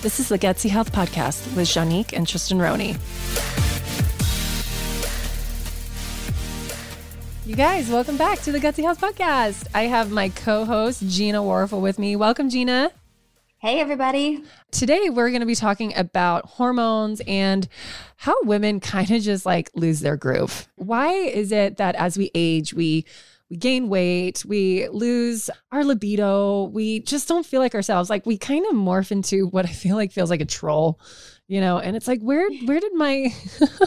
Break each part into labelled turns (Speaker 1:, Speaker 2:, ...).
Speaker 1: This is the Gutsy Health Podcast with Janique and Tristan Roney. You guys, welcome back to the Gutsy Health Podcast. I have my co host, Gina Warfel, with me. Welcome, Gina.
Speaker 2: Hey, everybody.
Speaker 1: Today, we're going to be talking about hormones and how women kind of just like lose their groove. Why is it that as we age, we we gain weight, we lose our libido, we just don't feel like ourselves. Like we kind of morph into what I feel like feels like a troll you know? And it's like where where did my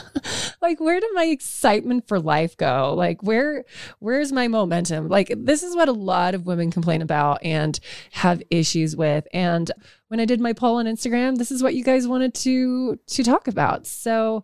Speaker 1: like where did my excitement for life go? Like where where's my momentum? Like this is what a lot of women complain about and have issues with. And when I did my poll on Instagram, this is what you guys wanted to to talk about. So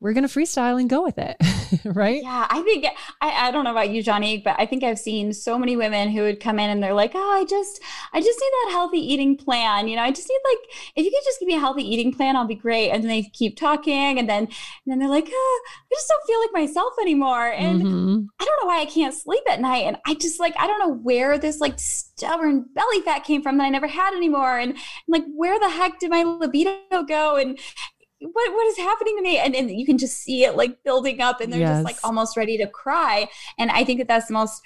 Speaker 1: we're gonna freestyle and go with it, right?
Speaker 2: Yeah, I think I, I don't know about you, Johnny, but I think I've seen so many women who would come in and they're like, "Oh, I just, I just need that healthy eating plan. You know, I just need like, if you could just give me a healthy eating plan, I'll be great." And then they keep talking, and then, and then they're like, oh, "I just don't feel like myself anymore," and mm-hmm. I don't know why I can't sleep at night, and I just like, I don't know where this like stubborn belly fat came from that I never had anymore, and like, where the heck did my libido go? And what what is happening to me? And, and you can just see it like building up, and they're yes. just like almost ready to cry. And I think that that's the most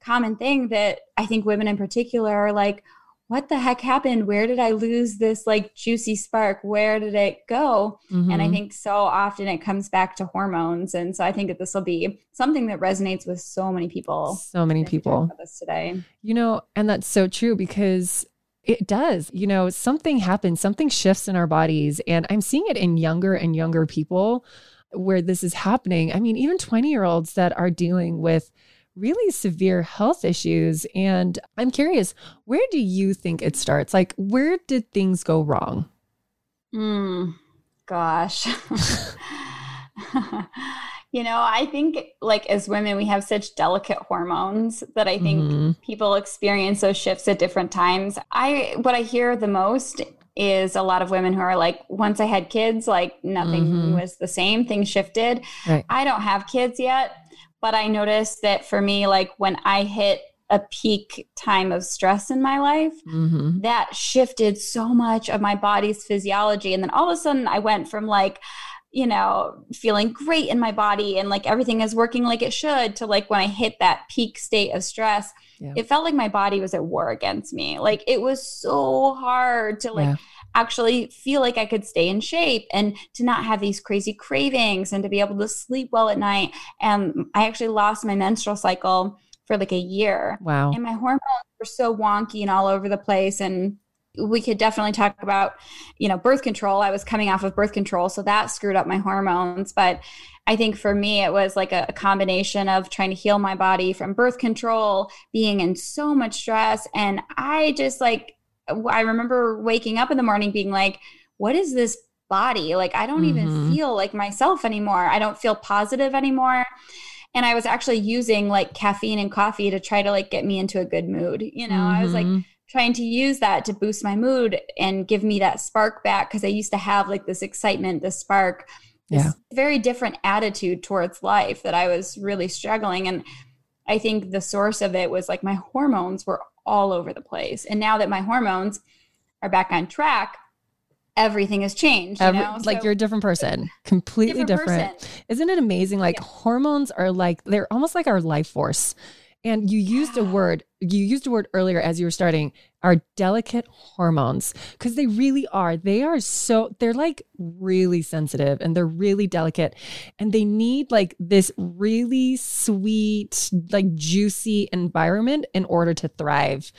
Speaker 2: common thing that I think women in particular are like, what the heck happened? Where did I lose this like juicy spark? Where did it go? Mm-hmm. And I mm-hmm. think so often it comes back to hormones. And so I think that this will be something that resonates with so many people.
Speaker 1: So many people.
Speaker 2: Today.
Speaker 1: You know, and that's so true because it does. You know, something happens, something shifts in our bodies. And I'm seeing it in younger and younger people where this is happening. I mean, even 20 year olds that are dealing with really severe health issues. And I'm curious, where do you think it starts? Like, where did things go wrong?
Speaker 2: Hmm, gosh. You know, I think like as women, we have such delicate hormones that I think mm-hmm. people experience those shifts at different times. I, what I hear the most is a lot of women who are like, once I had kids, like nothing mm-hmm. was the same, things shifted. Right. I don't have kids yet, but I noticed that for me, like when I hit a peak time of stress in my life mm-hmm. that shifted so much of my body's physiology and then all of a sudden i went from like you know, feeling great in my body and like everything is working like it should to like when I hit that peak state of stress, yeah. it felt like my body was at war against me. Like it was so hard to like yeah. actually feel like I could stay in shape and to not have these crazy cravings and to be able to sleep well at night. And I actually lost my menstrual cycle for like a year.
Speaker 1: Wow.
Speaker 2: And my hormones were so wonky and all over the place. And we could definitely talk about you know birth control. I was coming off of birth control so that screwed up my hormones. But i think for me it was like a, a, combination of trying to heal my body from birth control being in so much stress. And i just like i remember waking up in the morning being like what is this body? Like i don't mm-hmm. even feel like myself anymore. I don't feel positive anymore. And i was actually using like caffeine and coffee to try to like get me into a good mood you know? Mm-hmm. i was like mm-hmm trying to use that to boost my mood and give me that spark back because I used to have like this excitement, this spark, this yeah. very different attitude towards life that I was really struggling. And I think the source of it was like my hormones were all over the place. And now that my hormones are back on track, everything has changed. You Every,
Speaker 1: like so, you're a different person, completely different. different. Person. Isn't it amazing? Like yeah. hormones are like, they're almost like our life force. And you used a word, you used a word earlier as you were starting, our delicate hormones, because they really are. They are so, they're like really sensitive and they're really delicate. And they need like this really sweet, like juicy environment in order to thrive.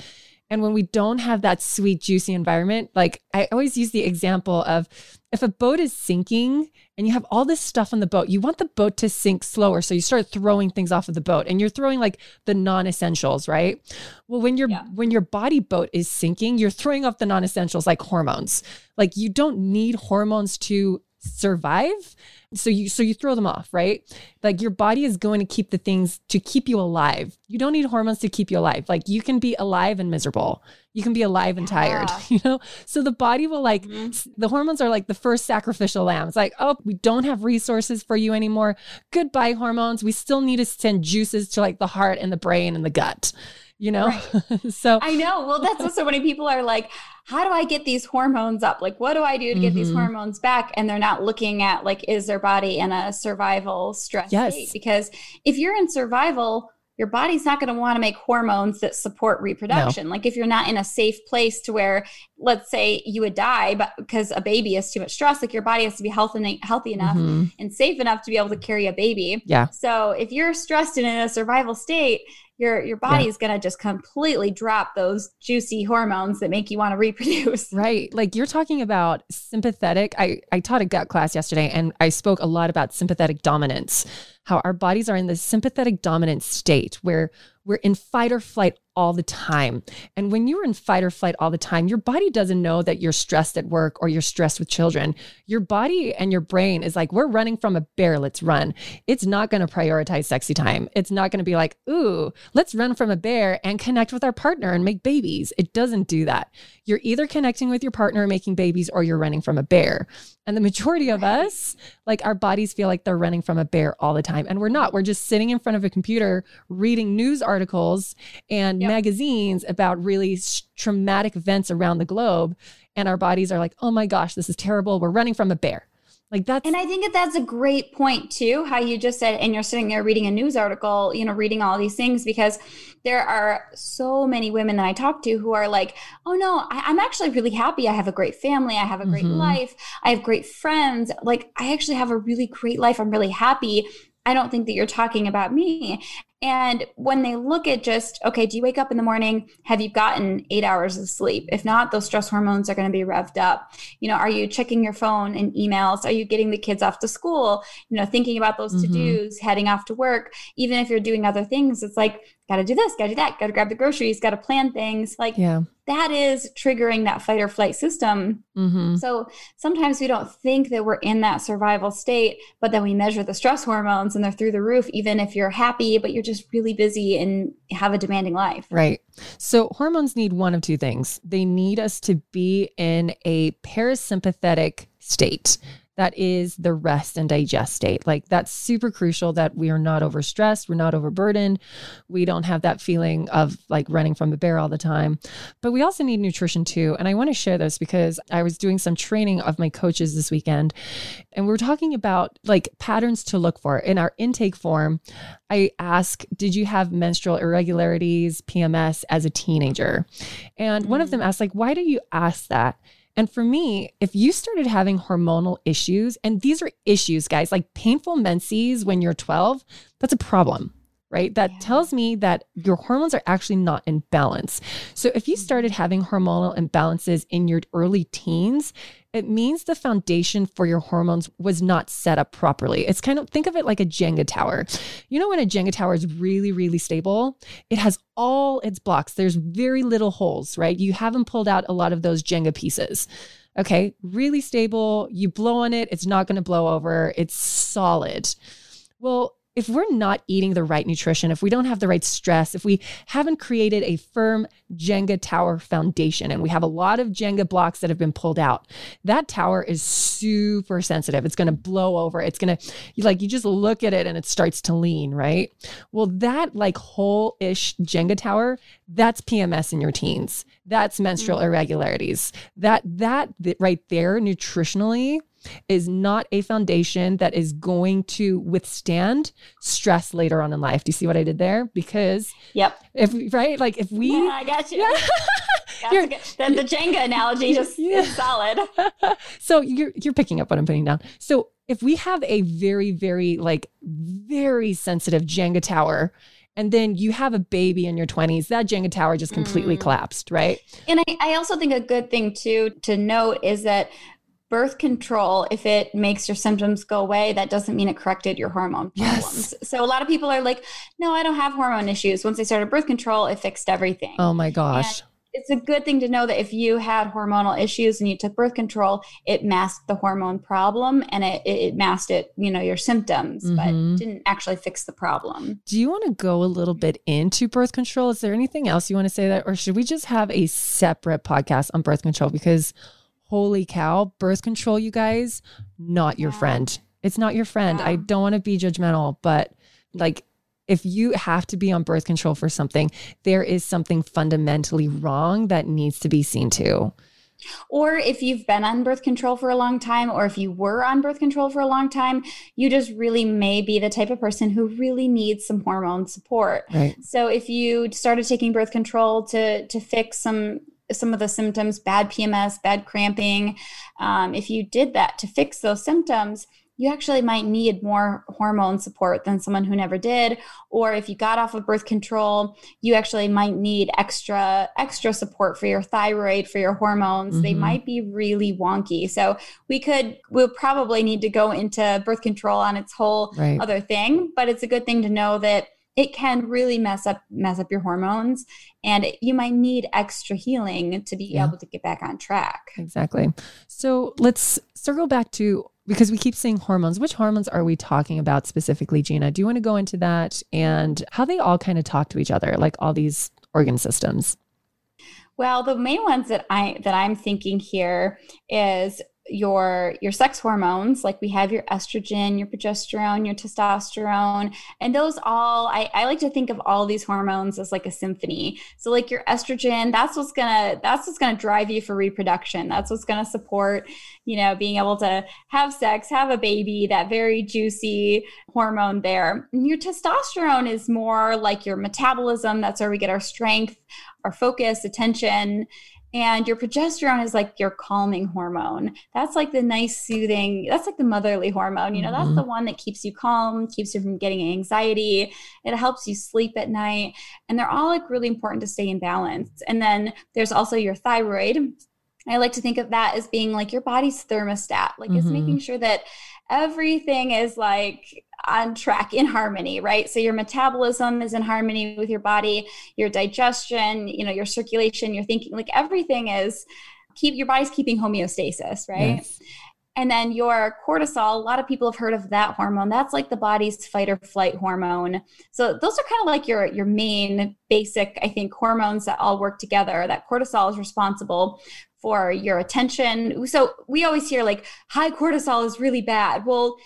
Speaker 1: And when we don't have that sweet, juicy environment, like I always use the example of if a boat is sinking and you have all this stuff on the boat, you want the boat to sink slower. So you start throwing things off of the boat and you're throwing like the non-essentials, right? Well, when your yeah. when your body boat is sinking, you're throwing off the non-essentials like hormones. Like you don't need hormones to survive. So you so you throw them off right? Like your body is going to keep the things to keep you alive. You don't need hormones to keep you alive. Like you can be alive and miserable. You can be alive and tired you know? So the body will like mm-hmm. the hormones are like the first sacrificial lamb. It's like oh we don't have resources for you anymore. Goodbye hormones. We still need to send juices to like the heart and the brain and the gut you know?
Speaker 2: Right.
Speaker 1: so
Speaker 2: I know. Well, that's so many people are like, how do I get these hormones up? Like, what do I do to get mm-hmm. these hormones back? And they're not looking at like, is their body in a survival stress yes. state? Because if you're in survival, your body's not going to want to make hormones that support reproduction. No. Like if you're not in a safe place to where, let's say you would die, but because a baby is too much stress, like your body has to be healthy, healthy enough mm-hmm. and safe enough to be able to carry a baby.
Speaker 1: Yeah.
Speaker 2: So if you're stressed and in a survival state, your your body yeah. is going to just completely drop those juicy hormones that make you want to reproduce.
Speaker 1: Right. Like you're talking about sympathetic. I I taught a gut class yesterday and I spoke a lot about sympathetic dominance. How our bodies are in the sympathetic dominant state where we're in fight or flight all the time. And when you're in fight or flight all the time, your body doesn't know that you're stressed at work or you're stressed with children. Your body and your brain is like, we're running from a bear, let's run. It's not going to prioritize sexy time. It's not going to be like, ooh, let's run from a bear and connect with our partner and make babies. It doesn't do that. You're either connecting with your partner and making babies or you're running from a bear. And the majority of us, like our bodies feel like they're running from a bear all the time. And we're not. We're just sitting in front of a computer reading news articles and yep. magazines about really traumatic events around the globe. And our bodies are like, oh my gosh, this is terrible. We're running from a bear. Like that's
Speaker 2: And I think that that's a great point too, how you just said and you're sitting there reading a news article, you know, reading all these things because there are so many women that I talk to who are like, "Oh no, I, am actually really happy. I have a great family. I have a great mm-hmm. life. I have great friends. Like I actually have a really great life. I'm really happy." I don't think that you're talking about me. And when they look at just, okay, do you wake up in the morning? Have you gotten eight hours of sleep? If not, those stress hormones are going to be revved up. You know, are you checking your phone and emails? Are you getting the kids off to school? You know, thinking about those mm-hmm. to dos, heading off to work. Even if you're doing other things, it's like, got to do this, got to do that, got to grab the groceries, got to plan things. Like, yeah. that is triggering that fight or flight system. Mm-hmm. So sometimes we don't think that we're in that survival state, but then we measure the stress hormones and they're through the roof, even if you're happy, but you're just really busy and have a demanding life.
Speaker 1: Right. So hormones need one of two things they need us to be in a parasympathetic state that is the rest and digest state. Like that's super crucial that we are not overstressed, we're not overburdened, we don't have that feeling of like running from the bear all the time. But we also need nutrition too. And I want to share this because I was doing some training of my coaches this weekend and we we're talking about like patterns to look for. In our intake form, I ask, did you have menstrual irregularities, PMS as a teenager? And mm-hmm. one of them mm. asked like, why do you ask that? And for me, if you started having hormonal issues, and these are issues, guys, like painful menses when you're 12, that's a problem right? That yeah. tells me that your hormones are actually not in balance. So if you mm-hmm. started having hormonal imbalances in your early teens, it means the foundation for your hormones was not set up properly. It's kind of think of it like a Jenga tower. You know, when a Jenga tower is really, really stable, it has all its blocks. There's very little holes, right? You haven't pulled out a lot of those Jenga pieces. Okay, really stable. You blow on it, it's not going to blow over. It's solid. Well, if we're not eating the right nutrition, if we don't have the right stress, if we haven't created a firm Jenga tower foundation and we have a lot of Jenga blocks that have been pulled out, that tower is super sensitive. It's going to blow over. It's going to, like, you just look at it and it starts to lean, right? Well, that like whole ish Jenga tower, that's PMS in your teens. That's menstrual mm-hmm. irregularities. That, that right there nutritionally is not a foundation that is going to withstand stress later on in life. Do you see what I did there? Because
Speaker 2: yep,
Speaker 1: if right, like if we,
Speaker 2: yeah, I got you. Yeah. the, the Jenga analogy just yeah. is solid.
Speaker 1: so you're you're picking up what I'm putting down. So if we have a very very like very sensitive Jenga tower and then you have a baby in your 20s that jenga tower just completely mm. collapsed right
Speaker 2: and I, I, also think a good thing too to note is that birth control, if it makes your symptoms go away, that doesn't mean it corrected your hormone problems. Yes. So a lot of people are like, no, I don't have hormone issues. Once they started birth control, it fixed everything.
Speaker 1: Oh my gosh.
Speaker 2: And it's a good thing to know that if you had hormonal issues and you took birth control, it masked the hormone problem and it, it masked it, you know, your symptoms, mm-hmm. but didn't actually fix the problem.
Speaker 1: Do you want to go a little bit into birth control? Is there anything else you want to say that, or should we just have a separate podcast on birth control? Because holy cow, birth control, you guys, not your friend. It's not your friend. Yeah. I don't want to be judgmental, but like if you have to be on birth control for something, there is something fundamentally wrong that needs to be seen to.
Speaker 2: Or if you've been on birth control for a long time, or if you were on birth control for a long time, you just really may be the type of person who really needs some hormone support. Right. So if you started taking birth control to to fix some some of the symptoms, bad PMS, bad cramping, um, if you did that to fix those symptoms, you actually might need more hormone support than someone who never did or if you got off of birth control you actually might need extra extra support for your thyroid for your hormones mm-hmm. they might be really wonky so we could we'll probably need to go into birth control on its whole right. other thing but it's a good thing to know that it can really mess up mess up your hormones and you might need extra healing to be yeah. able to get back on track
Speaker 1: exactly so let's circle back to because we keep saying hormones. Which hormones are we talking about specifically, Gina? Do you want to go into that and how they all kind of talk to each other, like all these organ systems?
Speaker 2: Well, the main ones that I that I'm thinking here is your your sex hormones like we have your estrogen your progesterone your testosterone and those all I, I like to think of all these hormones as like a symphony. So like your estrogen that's what's gonna that's what's gonna drive you for reproduction. That's what's gonna support you know being able to have sex have a baby that very juicy hormone there. And your testosterone is more like your metabolism. That's where we get our strength our focus attention and your progesterone is like your calming hormone. That's like the nice, soothing, that's like the motherly hormone. You know, mm-hmm. that's the one that keeps you calm, keeps you from getting anxiety. It helps you sleep at night. And they're all like really important to stay in balance. And then there's also your thyroid. I like to think of that as being like your body's thermostat, like mm-hmm. it's making sure that everything is like on track in harmony right? So your metabolism is in harmony with your body your digestion you know your circulation your thinking like everything is keep your body's keeping homeostasis right? Yes. and then your cortisol a lot of people have heard of that hormone. That's like the body's fight or flight hormone. So those are kind of like your your main basic i think hormones that all work together that cortisol is responsible for your attention. So we always hear like high cortisol is really bad. Well,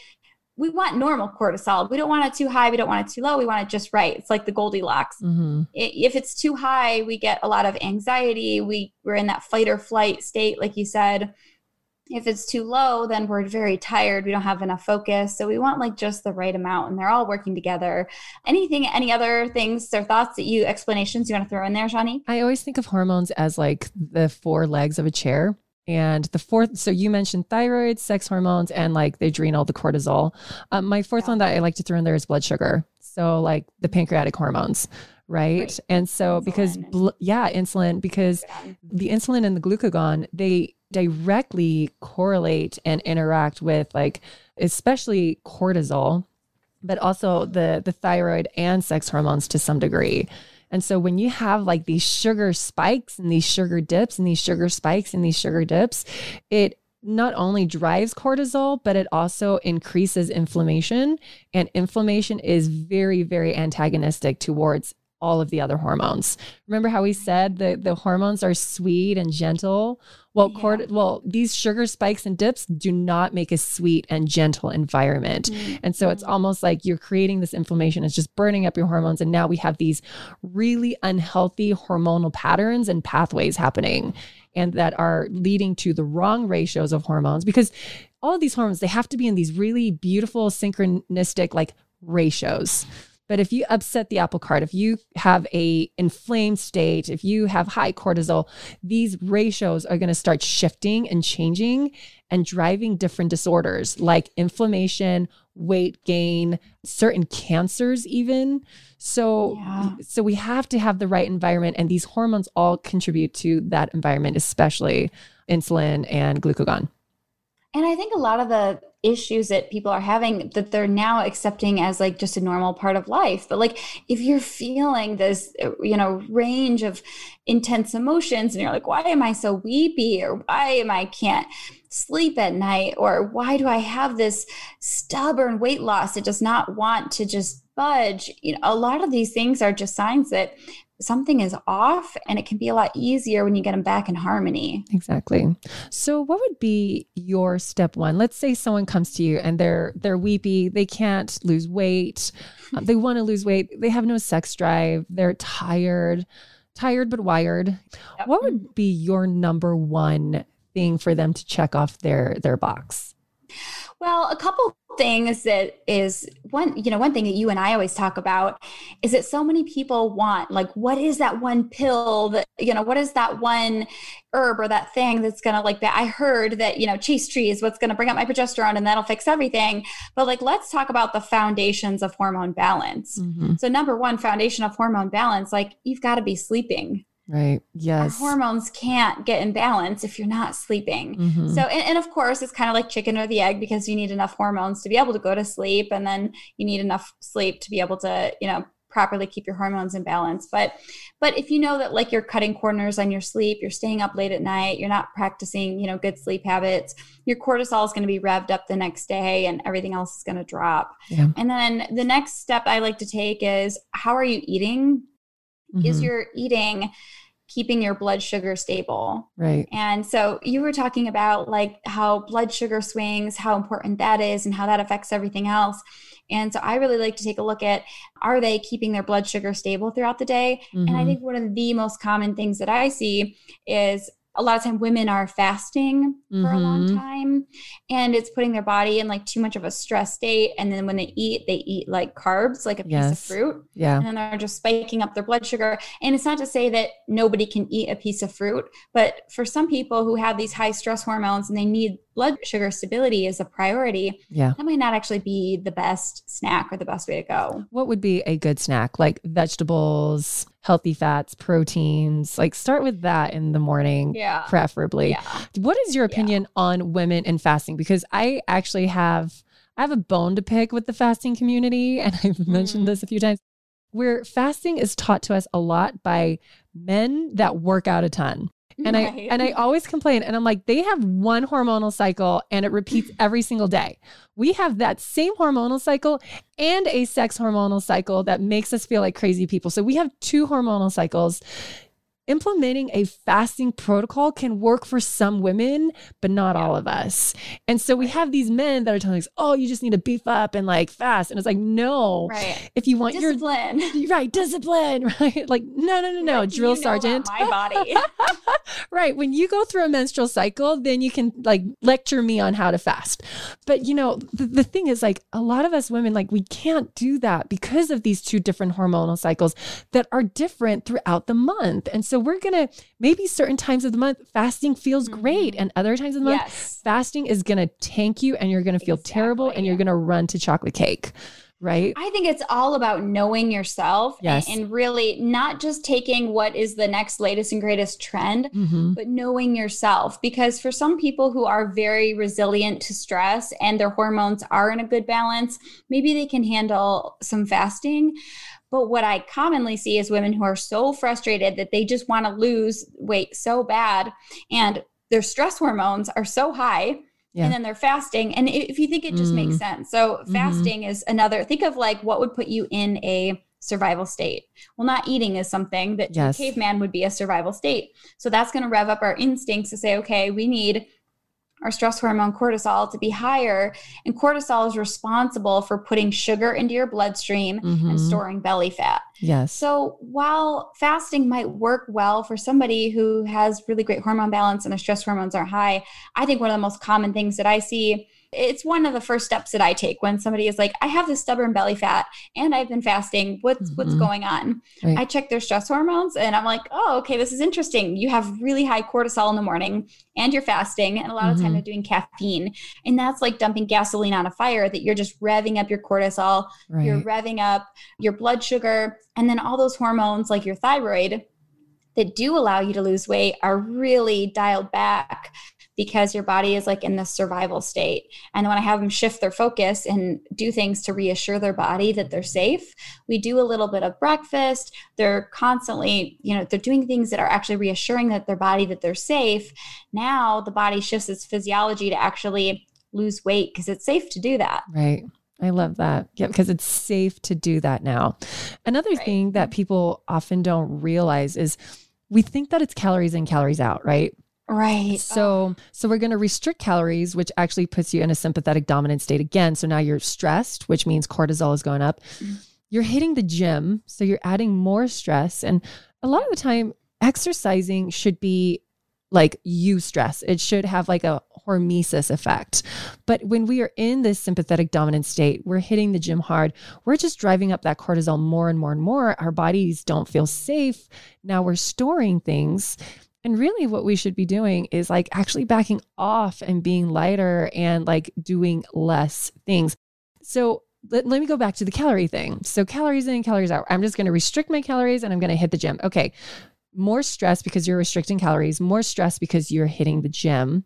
Speaker 2: we want normal cortisol. We don't want it too high. We don't want it too low. We want it just right. It's like the Goldilocks. Mm-hmm. If it's too high, we get a lot of anxiety. We we're in that fight or flight state, like you said. If it's too low, then we're very tired. We don't have enough focus. So we want like just the right amount, and they're all working together. Anything, any other things or thoughts that you explanations you want to throw in there, Shani?
Speaker 1: I always think of hormones as like the four legs of a chair. And the fourth, so you mentioned thyroid, sex hormones, and like the adrenal, the cortisol. Um, my fourth yeah. one that I like to throw in there is blood sugar. So, like the pancreatic hormones, right? right. And so, insulin. because, bl- yeah, insulin, because yeah. the insulin and the glucagon, they directly correlate and interact with, like, especially cortisol, but also the the thyroid and sex hormones to some degree. And so when you have like these sugar spikes and these sugar dips and these sugar spikes and these sugar dips, it not only drives cortisol, but it also increases inflammation. And inflammation is very, very antagonistic towards all of the other hormones. Remember how we said that the hormones are sweet and gentle? Well, yeah. cord- well, these sugar spikes and dips do not make a sweet and gentle environment. Mm-hmm. And so it's almost like you're creating this inflammation, it's just burning up your hormones and now we have these really unhealthy hormonal patterns and pathways happening and that are leading to the wrong ratios of hormones because all of these hormones they have to be in these really beautiful synchronistic like ratios but if you upset the apple cart, if you have a inflamed state, if you have high cortisol, these ratios are going to start shifting and changing and driving different disorders like inflammation, weight gain, certain cancers even. So yeah. so we have to have the right environment and these hormones all contribute to that environment, especially insulin and glucagon.
Speaker 2: And I think a lot of the issues that people are having that they're now accepting as like just a normal part of life. But like if you're feeling this, you know, range of intense emotions and you're like, why am I so weepy? Or why am I can't sleep at night? Or why do I have this stubborn weight loss that does not want to just budge. You know, a lot of these things are just signs that something is off and it can be a lot easier when you get them back in harmony.
Speaker 1: Exactly. So what would be your step one? Let's say someone comes to you and they're they're weepy, they can't lose weight. Uh, they want to lose weight, they have no sex drive, they're tired, tired but wired. Yep. What would be your number one thing for them to check off their their box?
Speaker 2: Well, a couple things that is one, you know, one thing that you and I always talk about is that so many people want, like, what is that one pill that, you know, what is that one herb or that thing that's going to like that? I heard that, you know, chaste tree is what's going to bring up my progesterone and that'll fix everything. But like, let's talk about the foundations of hormone balance. Mm-hmm. So, number one, foundation of hormone balance, like, you've got to be sleeping.
Speaker 1: Right. Yes.
Speaker 2: Our hormones can't get in balance if you're not sleeping. Mm-hmm. So, and, and, of course, it's kind of like chicken or the egg because you need enough hormones to be able to go to sleep, and then you need enough sleep to be able to, you know, properly keep your hormones in balance. But, but if you know that like you're cutting corners on your sleep, you're staying up late at night, you're not practicing, you know, good sleep habits, your cortisol is going to be revved up the next day, and everything else is going to drop. Yeah. And then the next step I like to take is how are you eating? Mm-hmm. Is your eating keeping your blood sugar stable.
Speaker 1: Right.
Speaker 2: And so you were talking about like how blood sugar swings, how important that is, and how that affects everything else. And so I really like to take a look at are they keeping their blood sugar stable throughout the day? Mm-hmm. And I mm-hmm. think one of the most common things that I see is a lot of time women are fasting mm-hmm. for a long mm-hmm. time and it's putting their body in like too much of a stress state and then when they eat they eat like carbs like a yes. piece of fruit
Speaker 1: yeah
Speaker 2: and then they're just spiking up their blood sugar and it's not to say that nobody can eat a piece of fruit but for some people who have these high stress hormones and they need blood sugar stability is a priority,
Speaker 1: yeah.
Speaker 2: that might not actually be the best snack or the best way to go.
Speaker 1: What would be a good snack? Like vegetables, healthy fats, proteins. Like start with that in the morning,
Speaker 2: yeah.
Speaker 1: preferably.
Speaker 2: Yeah.
Speaker 1: What is your opinion yeah. on women and fasting? Because I actually have I have a bone to pick with the fasting community, and I've mentioned mm. this a few times. Where fasting is taught to us a lot by men that work out a ton. And right. I and I always complain and I'm like they have one hormonal cycle and it repeats every single day. We have that same hormonal cycle and a sex hormonal cycle that makes us feel like crazy people. So we have two hormonal cycles implementing a fasting protocol can work for some women, but not all of us. And so we have these men that are telling us, oh, you just need to beef up and like fast. And it's like, no,
Speaker 2: right.
Speaker 1: if you want
Speaker 2: discipline.
Speaker 1: your right, discipline, right? Like, no, no, no, no, right. drill sergeant.
Speaker 2: my body.
Speaker 1: right. When you go through a menstrual cycle, then you can like lecture me on how to fast. But you know, the, the thing is like a lot of us women, like we can't do that because of these two different hormonal cycles that are different throughout the month. And so we're going to maybe certain times of the month fasting feels mm-hmm. great and other times of the month yes. fasting is going to tank you and you're going to feel exactly, terrible and you're going to run to chocolate cake right?
Speaker 2: I think it's all about knowing yourself
Speaker 1: yes.
Speaker 2: and, and, really not just taking what is the next latest and greatest trend, mm-hmm. but knowing yourself. Because for some people who are very resilient to stress and their hormones are in a good balance, maybe they can handle some fasting. But what I commonly see is women who are so frustrated that they just want to lose weight so bad and their stress hormones are so high yeah. and then they're fasting. And if you think it just mm. makes sense. So mm-hmm. fasting is another think of like what would put you in a survival state. Well, not eating is something that yes. caveman would be a survival state. So that's going to rev up our instincts to say, okay, we need our stress hormone cortisol to be higher. And cortisol is responsible for putting sugar into your bloodstream mm-hmm. and storing belly fat.
Speaker 1: Yes.
Speaker 2: So while fasting might work well for somebody who has really great hormone balance and their stress hormones are high, I think one of the most common things that I see it's one of the first steps that I take when somebody is like, I have this stubborn belly fat and I've been fasting. What's mm-hmm. what's going on? Right. I check their stress hormones and I'm like, oh, okay, this is interesting. You have really high cortisol in the morning and you're fasting, and a lot mm-hmm. of time mm-hmm. they're doing caffeine. And that's like dumping gasoline on a fire that you're just revving up your cortisol, right. you're revving up your blood sugar, and then all those hormones like your thyroid that do allow you to lose weight are really dialed back because your body is like in the survival state. And when I have them shift their focus and do things to reassure their body that they're safe, we do a little bit of breakfast. They're constantly, you know, they're doing things that are actually reassuring that their body that they're safe. Now the body shifts its physiology to actually lose weight because it's safe to do that.
Speaker 1: Right. I love that. Yeah, because it's safe to do that now. Another right. thing that people often don't realize is we think that it's calories in, calories out, right?
Speaker 2: Right.
Speaker 1: So, oh. so we're going to restrict calories, which actually puts you in a sympathetic dominant state again. So now you're stressed, which means cortisol is going up. Mm-hmm. You're hitting the gym, so you're adding more stress. And a lot of the time, exercising should be like eustress. It should have like a hormesis effect. But when we are in this sympathetic dominant state, we're hitting the gym hard. We're just driving up that cortisol more and more and more. Our bodies don't feel safe. Now we're storing things. And really, what we should be doing is like actually backing off and being lighter and like doing less things. So, let, let me go back to the calorie thing. So, calories in, calories out. I'm just going to restrict my calories and I'm going to hit the gym. Okay more stress because you're restricting calories, more stress because you're hitting the gym,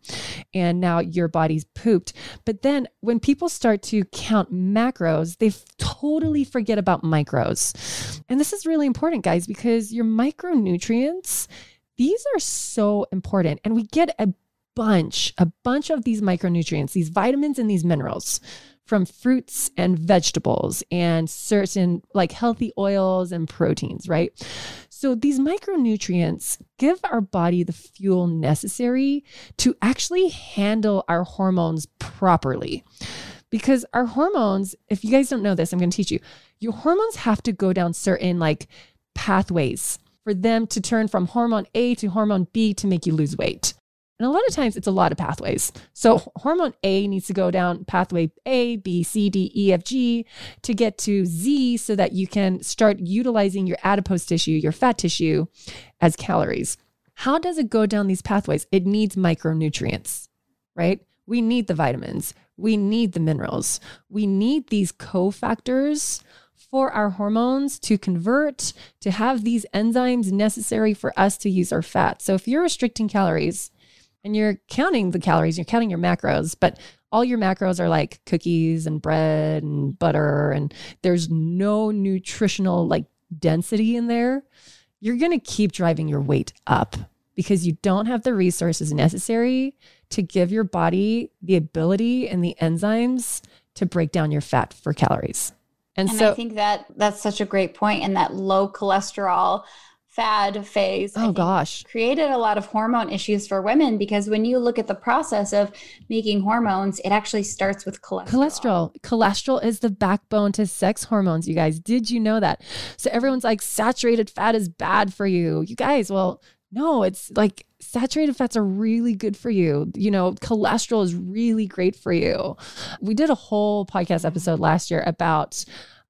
Speaker 1: and now your body's pooped. But then when people start to count macros, they totally forget about micros. And this is really important, guys, because your micronutrients, these are so important. And we get a bunch, a bunch of these micronutrients, these vitamins and these minerals from fruits and vegetables and certain like healthy oils and proteins, right? So these micronutrients give our body the fuel necessary to actually handle our hormones properly. Because our hormones, if you guys don't know this, I'm going to teach you. Your hormones have to go down certain like pathways for them to turn from hormone A to hormone B to make you lose weight. And a lot of times it's a lot of pathways. So hormone A needs to go down pathway A, B, C, D, E, F, G to get to Z so that you can start utilizing your adipose tissue, your fat tissue as calories. How does it go down these pathways? It needs micronutrients, right? We need the vitamins, we need the minerals, we need these cofactors for our hormones to convert to have these enzymes necessary for us to use our fat. So if you're restricting calories, and you're counting the calories, you're counting your macros, but all your macros are like cookies and bread and butter, and there's no nutritional like density in there, you're going to keep driving your weight up because you don't have the resources necessary to give your body the ability and the enzymes to break down your fat for calories.
Speaker 2: And, and so I think that that's such a great point. and that low cholesterol fad phase
Speaker 1: oh gosh.
Speaker 2: created a lot of hormone issues for women because when you look at the process of making hormones it actually starts with cholesterol.
Speaker 1: Cholesterol. Cholesterol is the backbone to sex hormones you guys. Did you know that? So everyone's like saturated fat is bad for you. You guys well no it's like saturated fats are really good for you. You know cholesterol is really great for you. We did a whole podcast episode last year about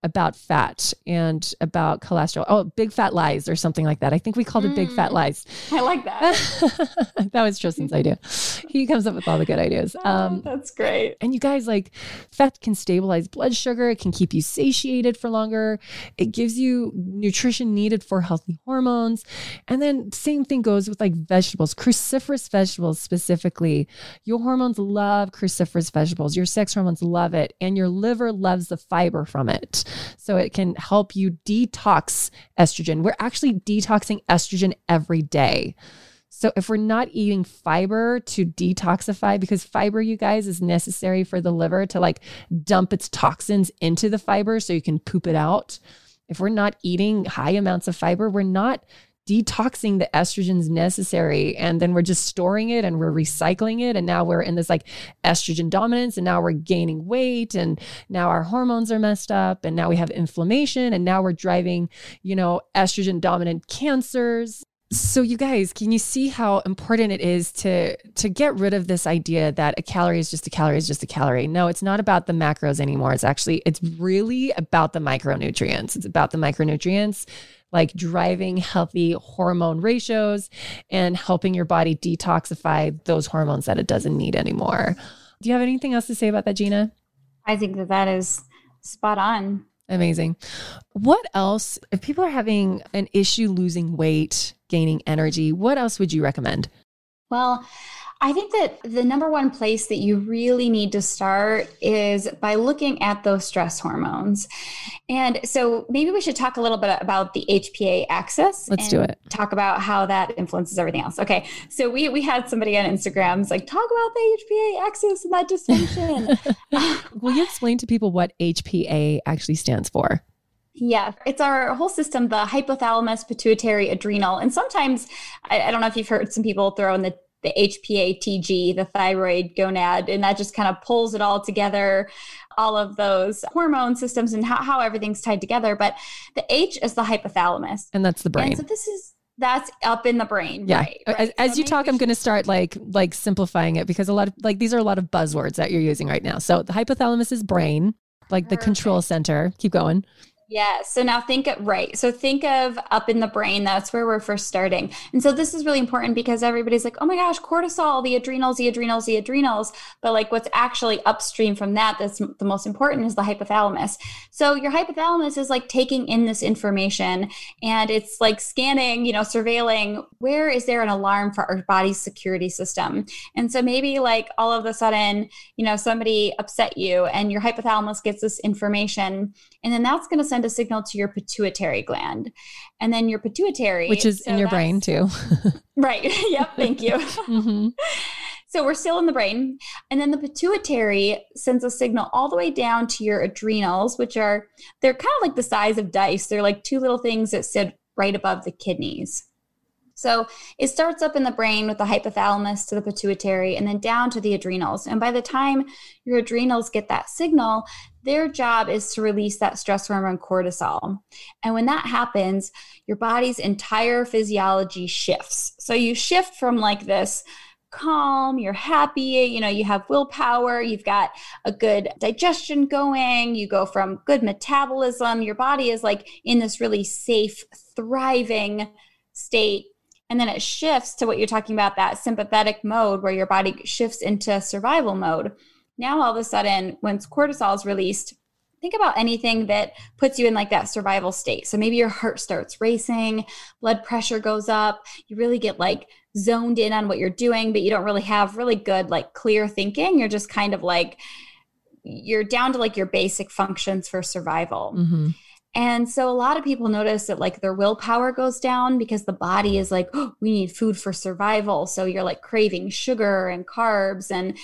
Speaker 1: about fat and about cholesterol. Oh, big fat lies or something like that. I think we called it big fat mm. lies.
Speaker 2: I like that.
Speaker 1: that was Tristan's idea. He comes up with all the good ideas.
Speaker 2: Oh, um, that's great.
Speaker 1: And you guys, like, fat can stabilize blood sugar. It can keep you satiated for longer. It gives you nutrition needed for healthy hormones. And then same thing goes with like vegetables, cruciferous vegetables specifically. Your hormones love cruciferous vegetables. Your sex hormones love it, and your liver loves the fiber from it. So it can help you detox estrogen. We're actually detoxing estrogen every day. So if we're not eating fiber to detoxify, because fiber, you guys, is necessary for the liver to like dump its toxins into the fiber so you can poop it out. If we're not eating high amounts of fiber, we're not detoxing the estrogens necessary. And then we're just storing it and we're recycling it. And now we're in this like estrogen dominance. And now we're gaining weight. And now our hormones are messed up. And now we have inflammation. And now we're driving you know estrogen dominant cancers. So you guys can you see how important it is to to get rid of this idea that a calorie is just a calorie is just a calorie? No it's not about the macros anymore. It's actually it's really about the micronutrients. It's about the micronutrients like driving healthy hormone ratios and helping your body detoxify those hormones that it doesn't need anymore. Do you have anything else to say about that, Gina?
Speaker 2: I think that that is spot on.
Speaker 1: Amazing. What else, if people are having an issue losing weight, gaining energy, what else would you recommend?
Speaker 2: Well, I think that the number one place that you really need to start is by looking at those stress hormones. And so maybe we should talk a little bit about the HPA axis.
Speaker 1: Let's do it.
Speaker 2: Talk about how that influences everything else. Okay. So we we had somebody on Instagram's like talk about the HPA axis and that dysfunction.
Speaker 1: Will you explain to people what HPA actually stands for?
Speaker 2: Yeah, it's our whole system, the hypothalamus, pituitary, adrenal. And sometimes, I, I, don't know if you've heard some people throw in the the HPA-TG, the thyroid gonad, and that just kind of pulls it all together, all of those hormone systems and how, how everything's tied together. But the H is the hypothalamus.
Speaker 1: And that's the brain. And
Speaker 2: so this is that's up in the brain.
Speaker 1: Yeah.
Speaker 2: Right,
Speaker 1: right. As, so you talk, I'm going to start like like simplifying it because a lot of like these are a lot of buzzwords that you're using right now. So the hypothalamus is brain, like Perfect. the control center. Keep going.
Speaker 2: Yeah. So now think of, right. So think of up in the brain. That's where we're first starting. And so this is really important because everybody's like, oh my gosh, cortisol, the adrenals, the adrenals, the adrenals. But like what's actually upstream from that, that's the most important is the hypothalamus. So your hypothalamus is like taking in this information and it's like scanning, you know, surveilling where is there an alarm for our body's security system. And so maybe like all of a sudden, you know, somebody upset you and your hypothalamus gets this information and then that's going to send a signal to your pituitary gland. And then your pituitary,
Speaker 1: which is so in your brain too.
Speaker 2: right. yep. Thank you. Mm-hmm. So we're still in the brain. And then the pituitary sends a signal all the way down to your adrenals, which are, they're kind of like the size of dice. They're like two little things that sit right above the kidneys. So it starts up in the brain with the hypothalamus to the pituitary and then down to the adrenals. And by the time your adrenals get that signal, their job is to release that stress hormone cortisol. And when that happens, your body's entire physiology shifts. So you shift from like this calm, you're happy, you know, you have willpower, you've got a good digestion going, you go from good metabolism, your body is like in this really safe, thriving state and then it shifts to what you're talking about that sympathetic mode where your body shifts into survival mode. Now, all of a sudden, once cortisol is released, think about anything that puts you in like that survival state. So maybe your heart starts racing, blood pressure goes up, you really get like zoned in on what you're doing, but you don't really have really good, like clear thinking. You're just kind of like, you're down to like your basic functions for survival. Mm-hmm. And so a lot of people notice that like their willpower goes down because the body is like, oh, we need food for survival. So you're like craving sugar and carbs and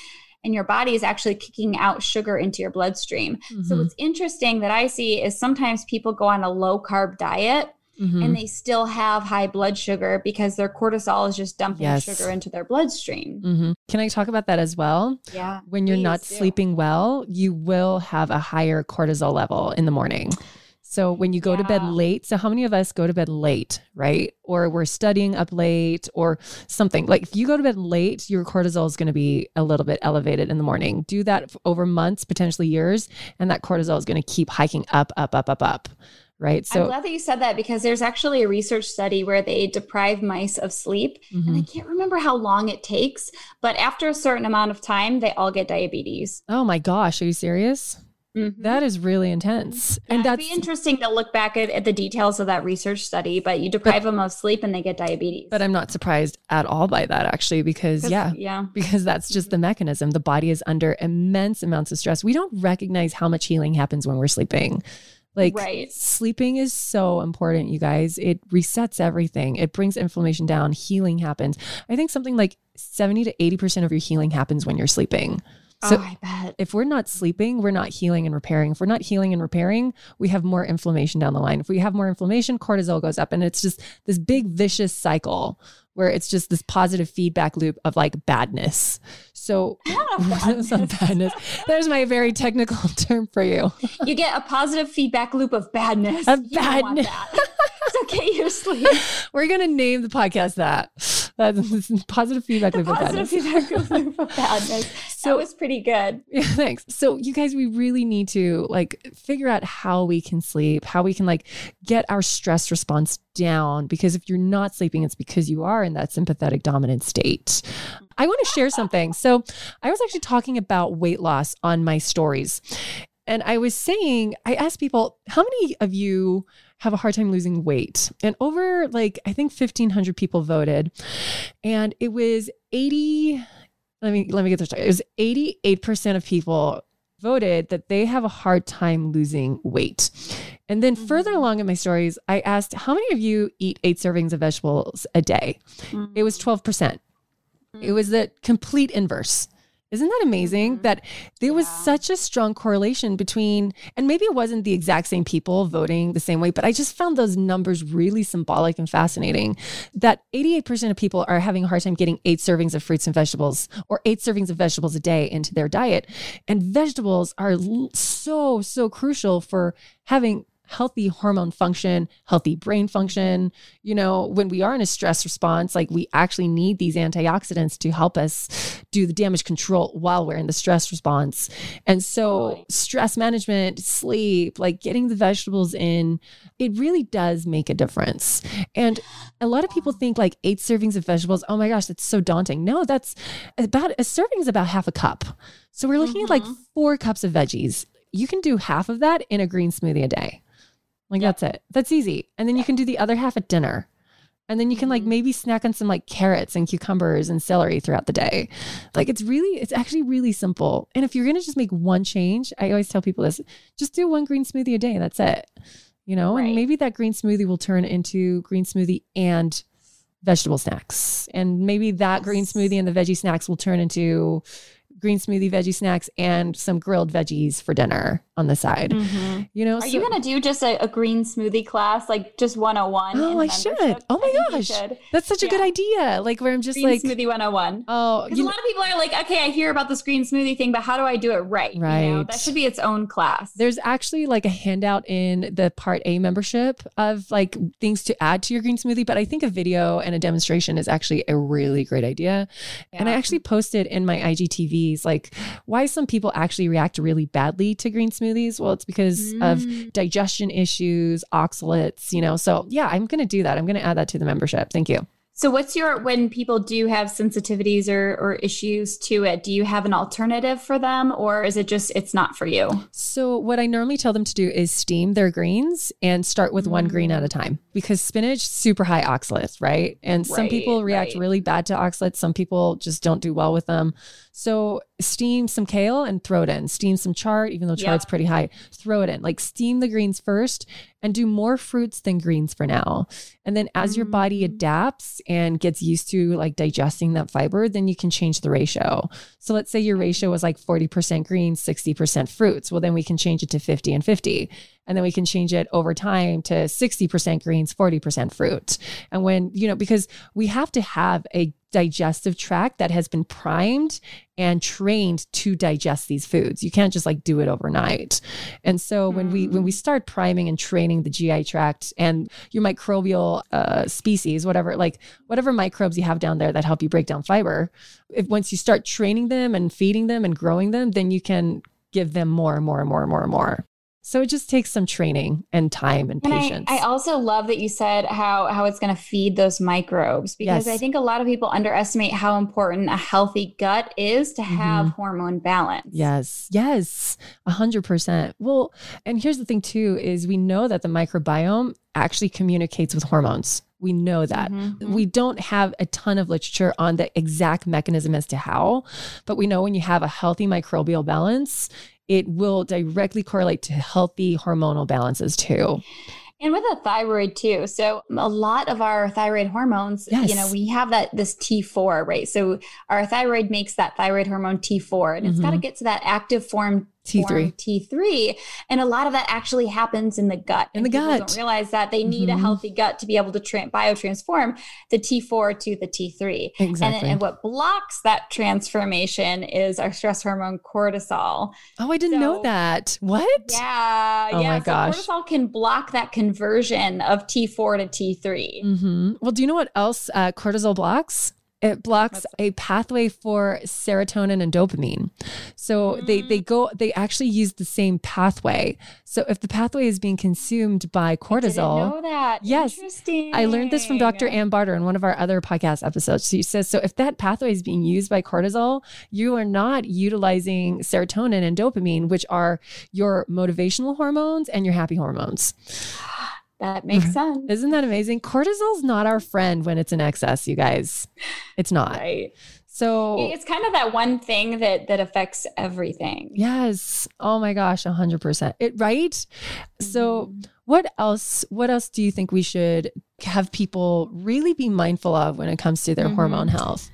Speaker 2: and your body is actually kicking out sugar into your bloodstream. Mm-hmm. So what's interesting that I see is sometimes people go on a low carb diet Mm-hmm. and they still have high blood sugar because their cortisol is just dumping yes. sugar into their bloodstream.
Speaker 1: Mm-hmm. Can I talk about that as well?
Speaker 2: Yeah.
Speaker 1: When you're not do. sleeping well, you will have a higher cortisol level in the morning. So when you go yeah. to bed late, so how many of us go to bed late, right? Or we're studying up late or something. Like if you go to bed late, your cortisol is going to be a little bit elevated in the morning. Do that over months, potentially years, and that cortisol is going to keep hiking up, up, up, up, up. Right.
Speaker 2: So I'm glad that you said that because there's actually a research study where they deprive mice of sleep. Mm-hmm. And I mm-hmm. can't remember how long it takes, but after a certain amount of time, they all get diabetes.
Speaker 1: Oh my gosh. Are you serious? Mm-hmm. That is really intense.
Speaker 2: Yeah, and that's be interesting to look back at, at, the details of that research study, but you deprive but, them of sleep and they get diabetes.
Speaker 1: But I'm not surprised at all by that actually, because yeah,
Speaker 2: yeah,
Speaker 1: because that's just the mechanism. The body is under immense amounts of stress. We don't recognize how much healing happens when we're sleeping. Like right. sleeping is so important, you guys. It resets everything. It brings inflammation down. Healing happens. I think something like 70 to 80% of your healing happens when you're sleeping.
Speaker 2: So oh, I bet.
Speaker 1: If we're not sleeping, we're not healing and repairing. If we're not healing and repairing, we have more inflammation down the line. If we have more inflammation, cortisol goes up. And it's just this big vicious cycle where it's just this positive feedback loop of like badness. So
Speaker 2: badness.
Speaker 1: badness. There's my very technical term for you.
Speaker 2: You get a positive feedback loop of badness.
Speaker 1: Of badness.
Speaker 2: it's okay, you sleep.
Speaker 1: We're gonna name the podcast that. That's positive feedback loop
Speaker 2: positive badness. feedback loop of badness. So, that was pretty good.
Speaker 1: Yeah, thanks. So you guys, we really need to like figure out how we can sleep, how we can like get our stress response down. Because if you're not sleeping, it's because you are in that sympathetic dominant state. I want to share something. So I was actually talking about weight loss on my stories. And I was saying, I asked people, how many of you have a hard time losing weight. And over like, I think 1,500 people voted. And it was 80, let me let me get this right. It was 88% of people voted that they have a hard time losing weight. And then mm-hmm. further along in my stories, I asked how many of you eat eight servings of vegetables a day? Mm-hmm. It was 12%. mm hmm It was the complete inverse. Isn't that amazing mm-hmm. that there was such a strong correlation between, and maybe it wasn't the exact same people voting the same way, but I just found those numbers really symbolic and fascinating that 88% of people are having a hard time getting eight servings of fruits and vegetables or eight servings of vegetables a day into their diet. And vegetables are so, so crucial for having healthy hormone function, healthy brain function. You know, when we are in a stress response, like we actually need these antioxidants to help us do the damage control while we're in the stress response. And so, stress management, sleep, like getting the vegetables in, it really does make a difference. And a lot of people think like eight servings of vegetables, oh my gosh, that's so daunting. No, that's about a serving is about half a cup. So we're looking mm-hmm. at like mm-hmm. four cups of veggies. You can do half of that in a green smoothie a day. Like yep. that's it. That's easy. And then you can do the other half at dinner. And then you can like mm-hmm. maybe snack on some like carrots and cucumbers and celery throughout the day. Like it's really, it's actually really simple. And if you're going to just make one change, I always tell people this just do one green smoothie a day. That's it. You know, right. and maybe that green smoothie will turn into green smoothie and vegetable snacks. And maybe that yes. green smoothie and the veggie snacks will turn into green smoothie, veggie snacks, and some grilled veggies for dinner on the side. Mm-hmm. You know,
Speaker 2: are so, you going to do just a, a, green smoothie class, like just 101?
Speaker 1: Oh, I should. Oh my gosh. That's such a yeah. good idea. Like where I'm just
Speaker 2: green
Speaker 1: like
Speaker 2: smoothie 101. Oh, because a lot of people are like, okay, I hear about this green smoothie thing, but how do I do it right?
Speaker 1: Right. You know,
Speaker 2: that should be its own class.
Speaker 1: There's actually like a handout in the part A membership of like things to add to your green smoothie, but I think a video and a demonstration is actually a really great idea. Yeah. And I actually posted in my IGTVs like why some people actually react really badly to green smoothies smoothies? Well, it's because mm. of digestion issues, oxalates, you know. So, yeah, I'm going to do that. I'm going to add that to the membership. Thank you.
Speaker 2: So, what's your when people do have sensitivities or, or issues to it? Do you have an alternative for them, or is it just it's not for you?
Speaker 1: So, what I normally tell them to do is steam their greens and start with mm. one green at a time because spinach super high oxalates, right? And right, some people react right. really bad to oxalates. Some people just don't do well with them. So steam some kale and throw it in. Steam some chard, even though chard's yep. pretty high, throw it in. Like steam the greens first and do more fruits than greens for now. And then as your body mm. adapts and gets used to like digesting that fiber, then you can change the ratio. So let's say your ratio was like 40% greens, 60% fruits. Well, then we can change it to 50 and 50. And then we can change it over time to 60% greens, 40% fruit. And when, you know, because we have to have a digestive tract that has been primed and trained to digest these foods. You can't just like do it overnight. And so when we when we mm. start priming and training the GI tract and your microbial uh, species, whatever like whatever microbes you have down there that help you break down fiber, if once you start training them and feeding them and growing them, then you can give them more and more and more and more and more. So it just takes some training and time and, and patience.
Speaker 2: I, I, also love that you said how how it's going to feed those microbes because yes. I think a lot of people underestimate how important a healthy gut is to have mm-hmm. hormone balance.
Speaker 1: Yes, yes, a hundred percent. Well, and here's the thing too: is we know that the microbiome actually communicates with hormones. We know that. Mm-hmm. We don't have a ton of literature on the exact mechanism as to how, but we know when you have a healthy microbial balance, it will directly correlate to healthy hormonal balances too.
Speaker 2: And with a thyroid too. So a lot of our thyroid hormones, yes. you know, we have that this T4, right? So our thyroid makes that thyroid hormone T4 and mm-hmm. it's got to get to that active form T3. T3. And a lot of that actually happens in the gut.
Speaker 1: In the gut.
Speaker 2: don't realize that they need mm-hmm. a healthy gut to be able to tra- biotransform the T4 to the T3.
Speaker 1: Exactly.
Speaker 2: And, and, what blocks that transformation is our stress hormone cortisol.
Speaker 1: Oh, I didn't so, know that. What?
Speaker 2: Yeah.
Speaker 1: Oh
Speaker 2: yeah.
Speaker 1: my gosh.
Speaker 2: So cortisol can block that conversion of T4 to T3.
Speaker 1: Mm-hmm. Well, do you know what else uh, cortisol blocks? It blocks a pathway for serotonin and dopamine. So mm. they they go they actually use the same pathway. So if the pathway is being consumed by cortisol,
Speaker 2: I know that.
Speaker 1: Yes, I learned this from Dr. Ann Barter in one of our other podcast episodes. She says so if that pathway is being used by cortisol, you are not utilizing serotonin and dopamine, which are your motivational hormones and your happy hormones.
Speaker 2: That makes sense.
Speaker 1: Isn't that amazing? Cortisol's not our friend when it's in excess, you guys. It's not.
Speaker 2: Right.
Speaker 1: So
Speaker 2: it's kind of that one thing that that affects everything.
Speaker 1: Yes. Oh my gosh, 100%. It right? Mm-hmm. So what else what else do you think we should have people really be mindful of when it comes to their mm-hmm. hormone health?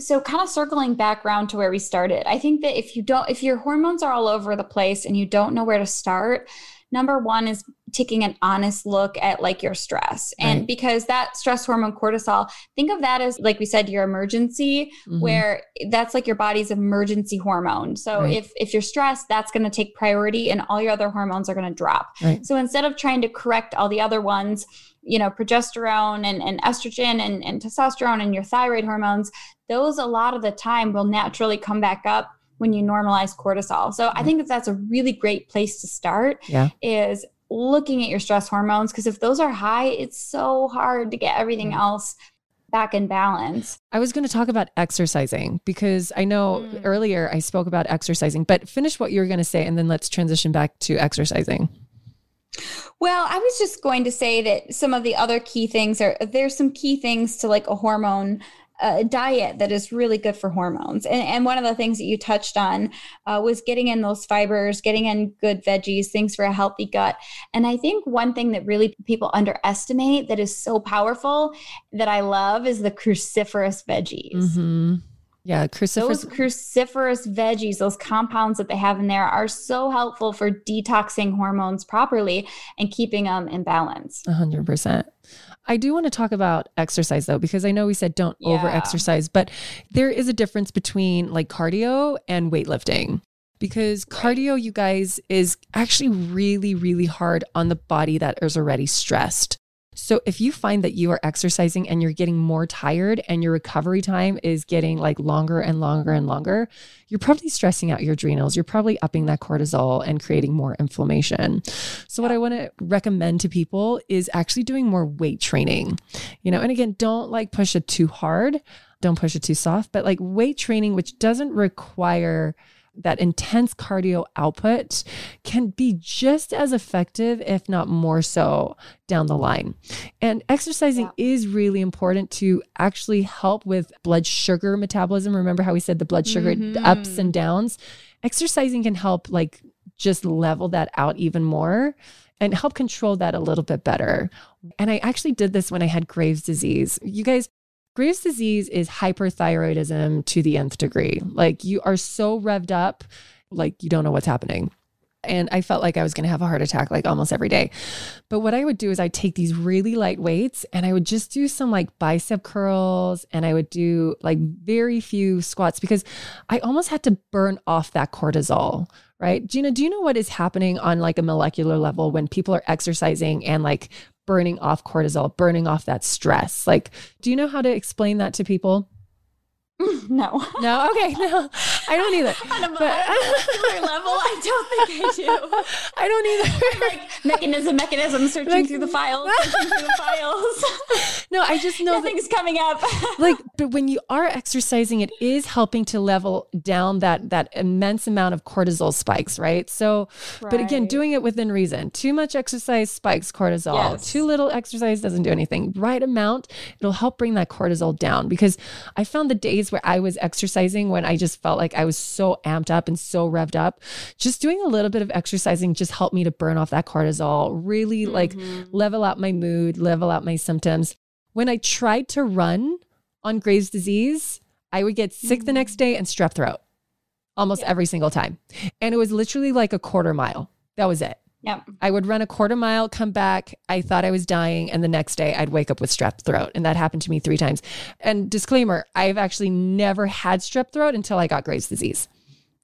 Speaker 2: so kind of circling back around to where we started i think that if you don't if your hormones are all over the place and you don't know where to start number one is taking an honest look at like your stress and right. because that stress hormone cortisol think of that as like we said your emergency mm-hmm. where that's like your body's emergency hormone so right. if if you're stressed that's going to take priority and all your other hormones are going to drop right. so instead of trying to correct all the other ones you know progesterone and, and estrogen and, and testosterone and your thyroid hormones those a lot of the time will naturally come back up when you normalize cortisol. So I think that that's a really great place to start yeah. is looking at your stress hormones because if those are high, it's so hard to get everything else back in balance.
Speaker 1: I was going to talk about exercising because I know mm. earlier I spoke about exercising, but finish what you were going to say and then let's transition back to exercising.
Speaker 2: Well, I was just going to say that some of the other key things are there's some key things to like a hormone a diet that is really good for hormones. And, and one of the things that you touched on uh, was getting in those fibers, getting in good veggies, things for a healthy gut. And I think one thing that really people underestimate that is so powerful that I love is the cruciferous veggies.
Speaker 1: Mm-hmm. Yeah, cruciferous.
Speaker 2: Those cruciferous veggies, those compounds that they have in there are so helpful for detoxing hormones properly and keeping them in balance.
Speaker 1: 100%. I do want to talk about exercise though, because I know we said don't yeah. over exercise, but there is a difference between like cardio and weightlifting because cardio, you guys, is actually really, really hard on the body that is already stressed. So if you find that you are exercising and you're getting more tired and your recovery time is getting like longer and longer and longer, you're probably stressing out your adrenals. You're probably upping that cortisol and creating more inflammation. So what I want to recommend to people is actually doing more weight training. You know, and again, don't like push it too hard. Don't push it too soft, but like weight training which doesn't require that intense cardio output can be just as effective, if not more so, down the line. And exercising yeah. is really important to actually help with blood sugar metabolism. Remember how we said the blood sugar mm-hmm. ups and downs? Exercising can help, like, just level that out even more and help control that a little bit better. And I actually did this when I had Graves' disease. You guys, Graves' disease is hyperthyroidism to the nth degree. Like you are so revved up, like you don't know what's happening. And I felt like I was going to have a heart attack like almost every day. But what I would do is I'd take these really light weights and I would just do some like bicep curls and I would do like very few squats because I almost had to burn off that cortisol, right? Gina, do you know what is happening on like a molecular level when people are exercising and like burning off cortisol, burning off that stress. Like, do you know how to explain that to people?
Speaker 2: No.
Speaker 1: No. Okay. No, I don't either.
Speaker 2: On a molecular level, I don't think I do.
Speaker 1: I don't either.
Speaker 2: like mechanism, mechanism, searching like, through the files, searching through the files.
Speaker 1: No, I just know
Speaker 2: nothing's that, coming up.
Speaker 1: like, but when you are exercising, it is helping to level down that that immense amount of cortisol spikes, right? So, right. but again, doing it within reason. Too much exercise spikes cortisol. Yes. Too little exercise doesn't do anything. Right amount, it'll help bring that cortisol down. Because I found the days where I was exercising when I just felt like I was so amped up and so revved up. Just doing a little bit of exercising just helped me to burn off that cortisol, really mm-hmm. like level out my mood, level out my symptoms. When I tried to run on Graves' disease, I would get sick mm-hmm. the next day and strep throat almost yeah. every single time. And it was literally like a quarter mile. That was it.
Speaker 2: Yep.
Speaker 1: I would run a quarter mile, come back. I thought I was dying. And the next day I'd wake up with strep throat. And that happened to me three times. And disclaimer, I've actually never had strep throat until I got Graves' disease.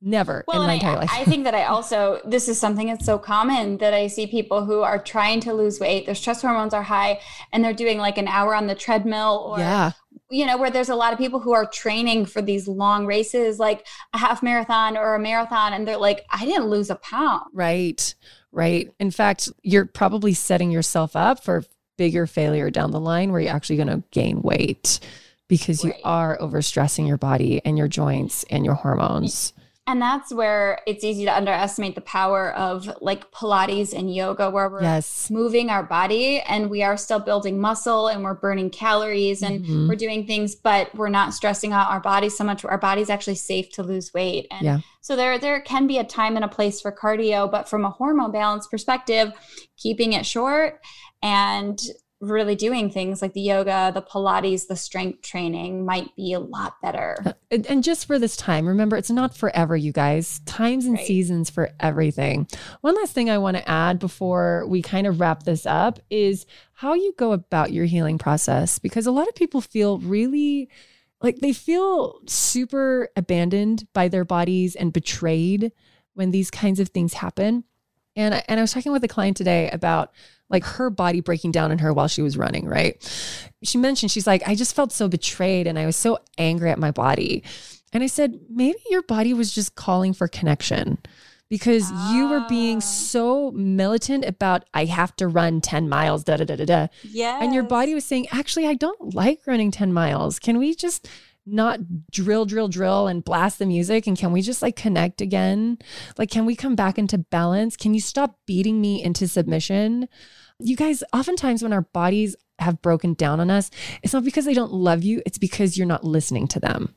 Speaker 1: Never well, in my entire
Speaker 2: I,
Speaker 1: life.
Speaker 2: I think that I also, this is something that's so common that I see people who are trying to lose weight, their stress hormones are high, and they're doing like an hour on the treadmill or, yeah. you know, where there's a lot of people who are training for these long races, like a half marathon or a marathon, and they're like, I didn't lose a pound.
Speaker 1: Right right? In fact, you're probably setting yourself up for bigger failure down the line where you're actually going to gain weight because right. you are overstressing your body and your joints and your hormones.
Speaker 2: And that's where it's easy to underestimate the power of like Pilates and yoga, where we're yes. moving our body and we are still building muscle and we're burning calories and mm-hmm. we're doing things, but we're not stressing out our body so much. Our body's actually safe to lose weight. And yeah. so there, there can be a time and a place for cardio, but from a hormone balance perspective, keeping it short and really doing things like the yoga, the Pilates, the strength training might be a lot better. Uh,
Speaker 1: and just for this time, remember, it's not forever, you guys. Times and right. seasons for everything. One last thing I want to add before we kind of wrap this up is how you go about your healing process, because a lot of people feel really like they feel super abandoned by their bodies and betrayed when these kinds of things happen. And I, and I was talking with a client today about like her body breaking down in her while she was running, right? She mentioned, she's like, I just felt so betrayed and I was so angry at my body. And I said, maybe your body was just calling for connection because you were being ah. so militant about I have to run 10 miles, da da da da da.
Speaker 2: Yeah.
Speaker 1: And your body was saying, actually, I don't like running 10 miles. Can we just not drill, drill, drill and blast the music? And can we just like connect again? Like, can we come back into balance? Can you stop beating me into submission? You guys, oftentimes when our bodies have broken down on us, it's not because they don't love you, it's because you're not listening to them.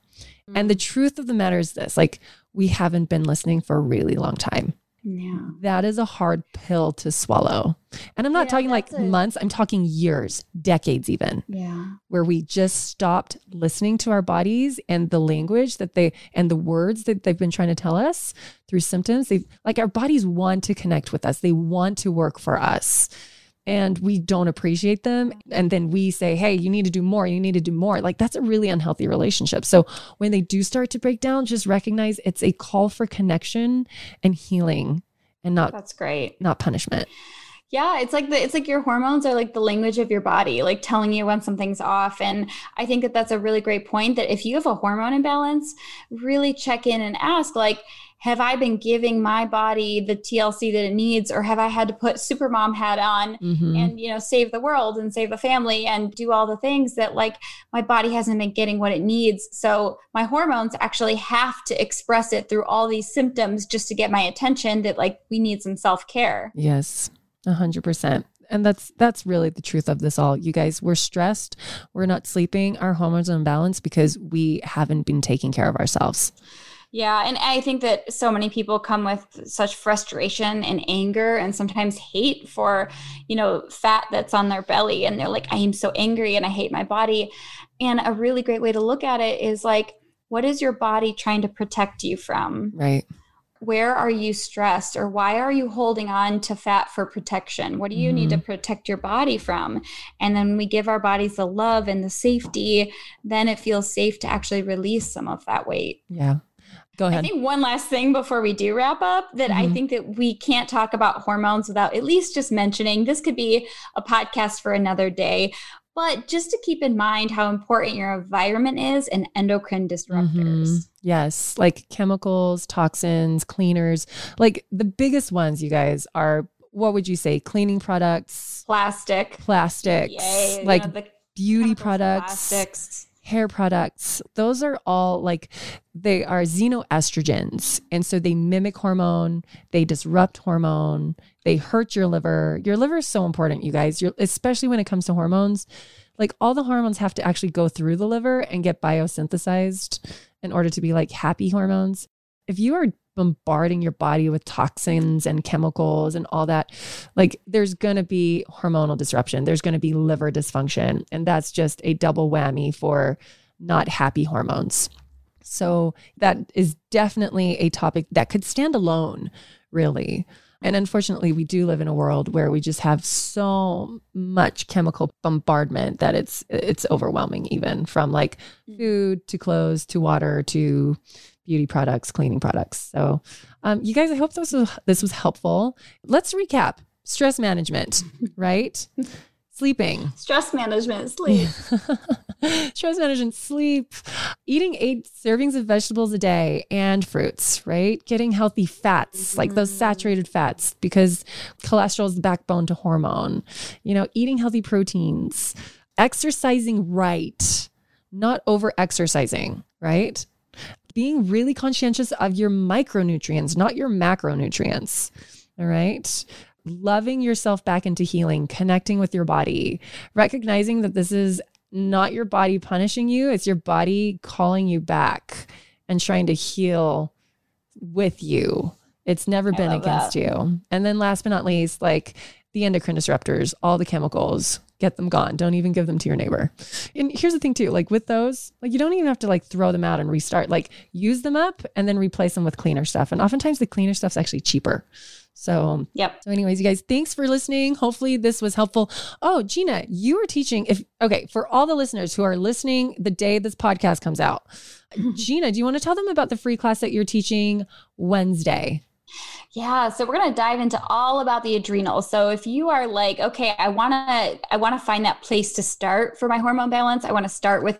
Speaker 1: Mm. And the truth of the matter is this like, we haven't been listening for a really long time.
Speaker 2: Yeah.
Speaker 1: That is a hard pill to swallow. And I'm not yeah, talking like a... months, I'm talking years, decades even.
Speaker 2: Yeah.
Speaker 1: Where we just stopped listening to our bodies and the language that they and the words that they've been trying to tell us through symptoms. They like our bodies want to connect with us. They want to work for us and we don't appreciate them. And then we say hey you need to do more. You need to do more. Like that's a really unhealthy relationship. So when they do start to break down just recognize it's a call for connection and healing and not
Speaker 2: that's great.
Speaker 1: not punishment.
Speaker 2: Yeah, it's like the it's like your hormones are like the language of your body, like telling you when something's off. And I think that that's a really great point that if you have a hormone imbalance, really check in and ask like have I been giving my body the TLC that it needs, or have I had to put supermom hat on mm-hmm. and you know save the world and save the family and do all the things that like my body hasn't been getting what it needs? So my hormones actually have to express it through all these symptoms just to get my attention. That like we need some self care.
Speaker 1: Yes, a hundred percent and that's that's really the truth of this all you guys we're stressed we're not sleeping our hormones are imbalanced because we haven't been taking care of ourselves
Speaker 2: yeah. And I think that so many people come with such frustration and anger and sometimes hate for, you know, fat that's on their belly. And they're like, I am so angry and I hate my body. And a really great way to look at it is like, what is your body trying to protect you from?
Speaker 1: Right.
Speaker 2: Where are you stressed or why are you holding on to fat for protection? What do you mm-hmm. need to mm-hmm. protect your body from? And then we give our bodies the love and the safety, then it feels safe to actually release some of that weight.
Speaker 1: Yeah. Go ahead.
Speaker 2: I think one last thing before we do wrap up that mm-hmm. I think that we can't talk about hormones without at least just mentioning this could be a podcast for another day. But just to keep in mind how important your environment is and endocrine disruptors. Mm-hmm.
Speaker 1: Yes, like chemicals, toxins, cleaners. Like the biggest ones, you guys, are what would you say? Cleaning products,
Speaker 2: plastic,
Speaker 1: plastics, Yay, like you know, beauty products, plastics hair products, those are all like they are xenoestrogens. And so they mimic hormone, they disrupt hormone, they hurt your liver. Your liver is so important, you guys, You're, especially when it comes to hormones. Like all the hormones have to actually go through the liver and get biosynthesized in order to be like happy hormones. If you are bombarding your body with toxins and chemicals and all that, like there's going to be hormonal disruption, there's going to be liver dysfunction. And that's just a double whammy for not happy hormones. So that is definitely a topic that could stand alone, really. And unfortunately, we do live in a world where we just have so much chemical bombardment that it's it's overwhelming even from like mm. food to clothes to water to beauty products, cleaning products. So, um, you guys, I hope this was this was helpful. Let's recap: stress management, right? Sleeping,
Speaker 2: stress management, sleep,
Speaker 1: stress management, sleep, eating eight servings of vegetables a day and fruits, right? Getting healthy fats, mm-hmm. like those mm-hmm. saturated fats, because cholesterol is the backbone to hormone. You know, eating healthy proteins, exercising right, not over exercising, right? Being really conscientious of your micronutrients, not your macronutrients. All right. Loving yourself back into healing, connecting with your body, recognizing that this is not your body punishing you, it's your body calling you back and trying to heal with you. It's never been against that. you. And then last but not least, like the endocrine disruptors, all the chemicals, get them gone. Don't even give them to your neighbor. And here's the thing too, like with those, like you don't even have to like throw them out and restart. Like use them up and then replace them with cleaner stuff. And oftentimes the cleaner stuff's actually cheaper. So,
Speaker 2: yep.
Speaker 1: So, anyways, you guys, thanks for listening. Hopefully, this was helpful. Oh, Gina, you were teaching. If okay, for all the listeners who are listening the day this podcast comes out, Gina, do you want to tell them about the free class that you're teaching Wednesday?
Speaker 2: Yeah, so we're going to dive into all about the adrenals. So if you are like, okay, I want to I want to find that place to start for my hormone balance. I want to start with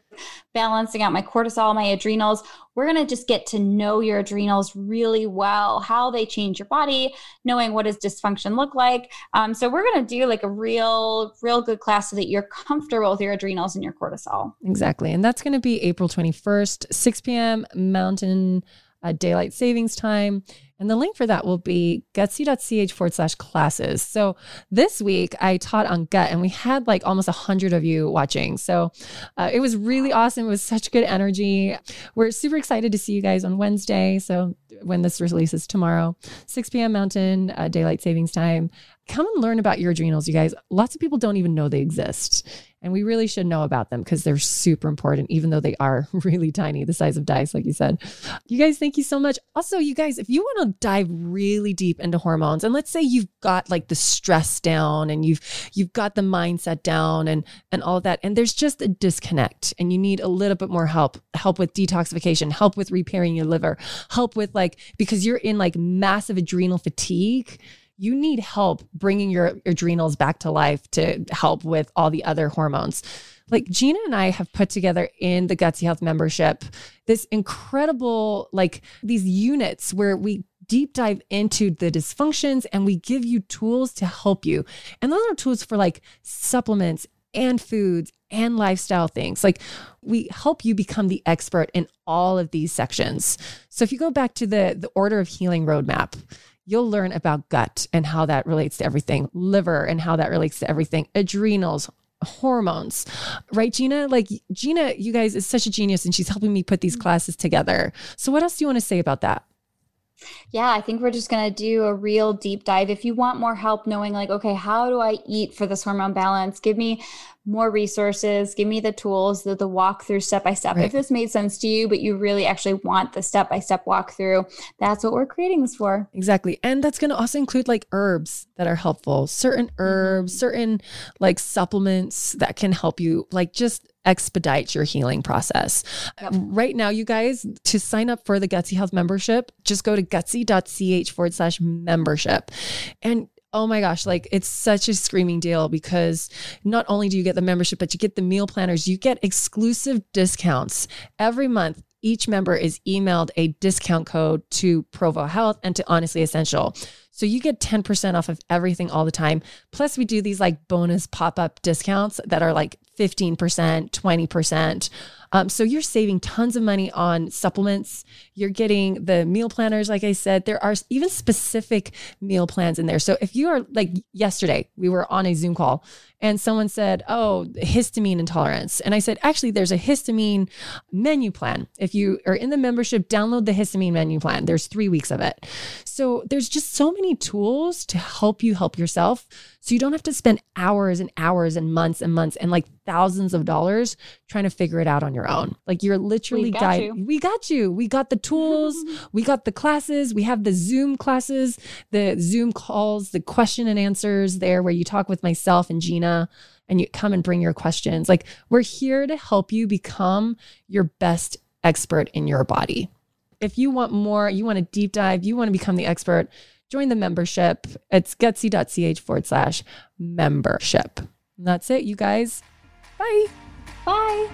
Speaker 2: balancing out my cortisol, my adrenals. We're going to just get to know your adrenals really well, how they change your body, knowing what does dysfunction look like. Um, so we're going to do like a real, real good class so that you're comfortable with your adrenals and your cortisol.
Speaker 1: Exactly. And that's going to be April 21st, 6 p.m. Mountain uh, Daylight Savings Time. And the link for that will be gutsy.ch forward slash classes. So this week I taught on gut and we had like almost a hundred of you watching. So uh, it was really awesome. It was such good energy. We're super excited to see you guys on Wednesday. So when this releases tomorrow, 6 p.m. Mountain uh, Daylight Savings Time. Come and learn about your adrenals, you guys. Lots of people don't even know they exist. And we really should know about them because they're super important, even though they are really tiny, the size of dice, like you said. You guys, thank you so much. Also, you guys, if you want to dive really deep into hormones, and let's say you've got like the stress down and you've you've got the mindset down and and all that, and there's just a disconnect, and you need a little bit more help, help with detoxification, help with repairing your liver, help with like because you're in like massive adrenal fatigue you need help bringing your adrenals back to life to help with all the other hormones. Like Gina and I have put together in the Gutsy Health membership this incredible, like these units where we deep dive into the dysfunctions and we give you tools to help you. And those are tools for like supplements and foods and lifestyle things. Like we help you become the expert in all of these sections. So if you go back to the the order of healing roadmap, you'll learn about gut and how that relates to everything, liver and how that relates to everything, adrenals, hormones, right, Gina? Like, Gina, you guys is such a genius and she's helping me put these mm-hmm. classes together. So, what else do you want to say about that?
Speaker 2: Yeah, I think we're just going to do a real deep dive. If you want more help knowing, like, okay, how do I eat for this hormone balance? Give me more resources, give me the tools, the, the walkthrough step by step. If this made sense to you, but you really actually want the step by step walkthrough, that's what we're creating this for.
Speaker 1: Exactly. And that's going to also include like herbs that are helpful, certain herbs, mm-hmm. certain like supplements that can help you, like just expedite your healing process. Yep. Right now, you guys, to sign up for the Gutsy Health membership, just go to gutsy.ch forward slash membership. And Oh my gosh, like it's such a screaming deal because not only do you get the membership, but you get the meal planners, you get exclusive discounts every month. Each member is emailed a discount code to Provo Health and to Honestly Essential. So you get 10% off of everything all the time. Plus, we do these like bonus pop up discounts that are like 15%, 20%. Um, so you're saving tons of money on supplements. You're getting the meal planners, like I said. There are even specific meal plans in there. So if you are like yesterday, we were on a Zoom call and someone said, Oh, histamine intolerance. And I said, Actually, there's a histamine menu plan. If you are in the membership, download the histamine menu plan. There's three weeks of it. So there's just so many tools to help you help yourself. So you don't have to spend hours and hours and months and months and like thousands of dollars trying to figure it out on your own. Like you're literally guided. We got you. We got the tools. we got the classes. We have the Zoom classes, the Zoom calls, the question and answers there where you talk with myself and Gina and you come and bring your questions. Like we're here to help you become your best expert in your body. If you want more, you want to deep dive, you want to become the expert, join the membership. It's gutsy.ch forward slash membership. And that's it, you guys. Bye.
Speaker 2: Bye.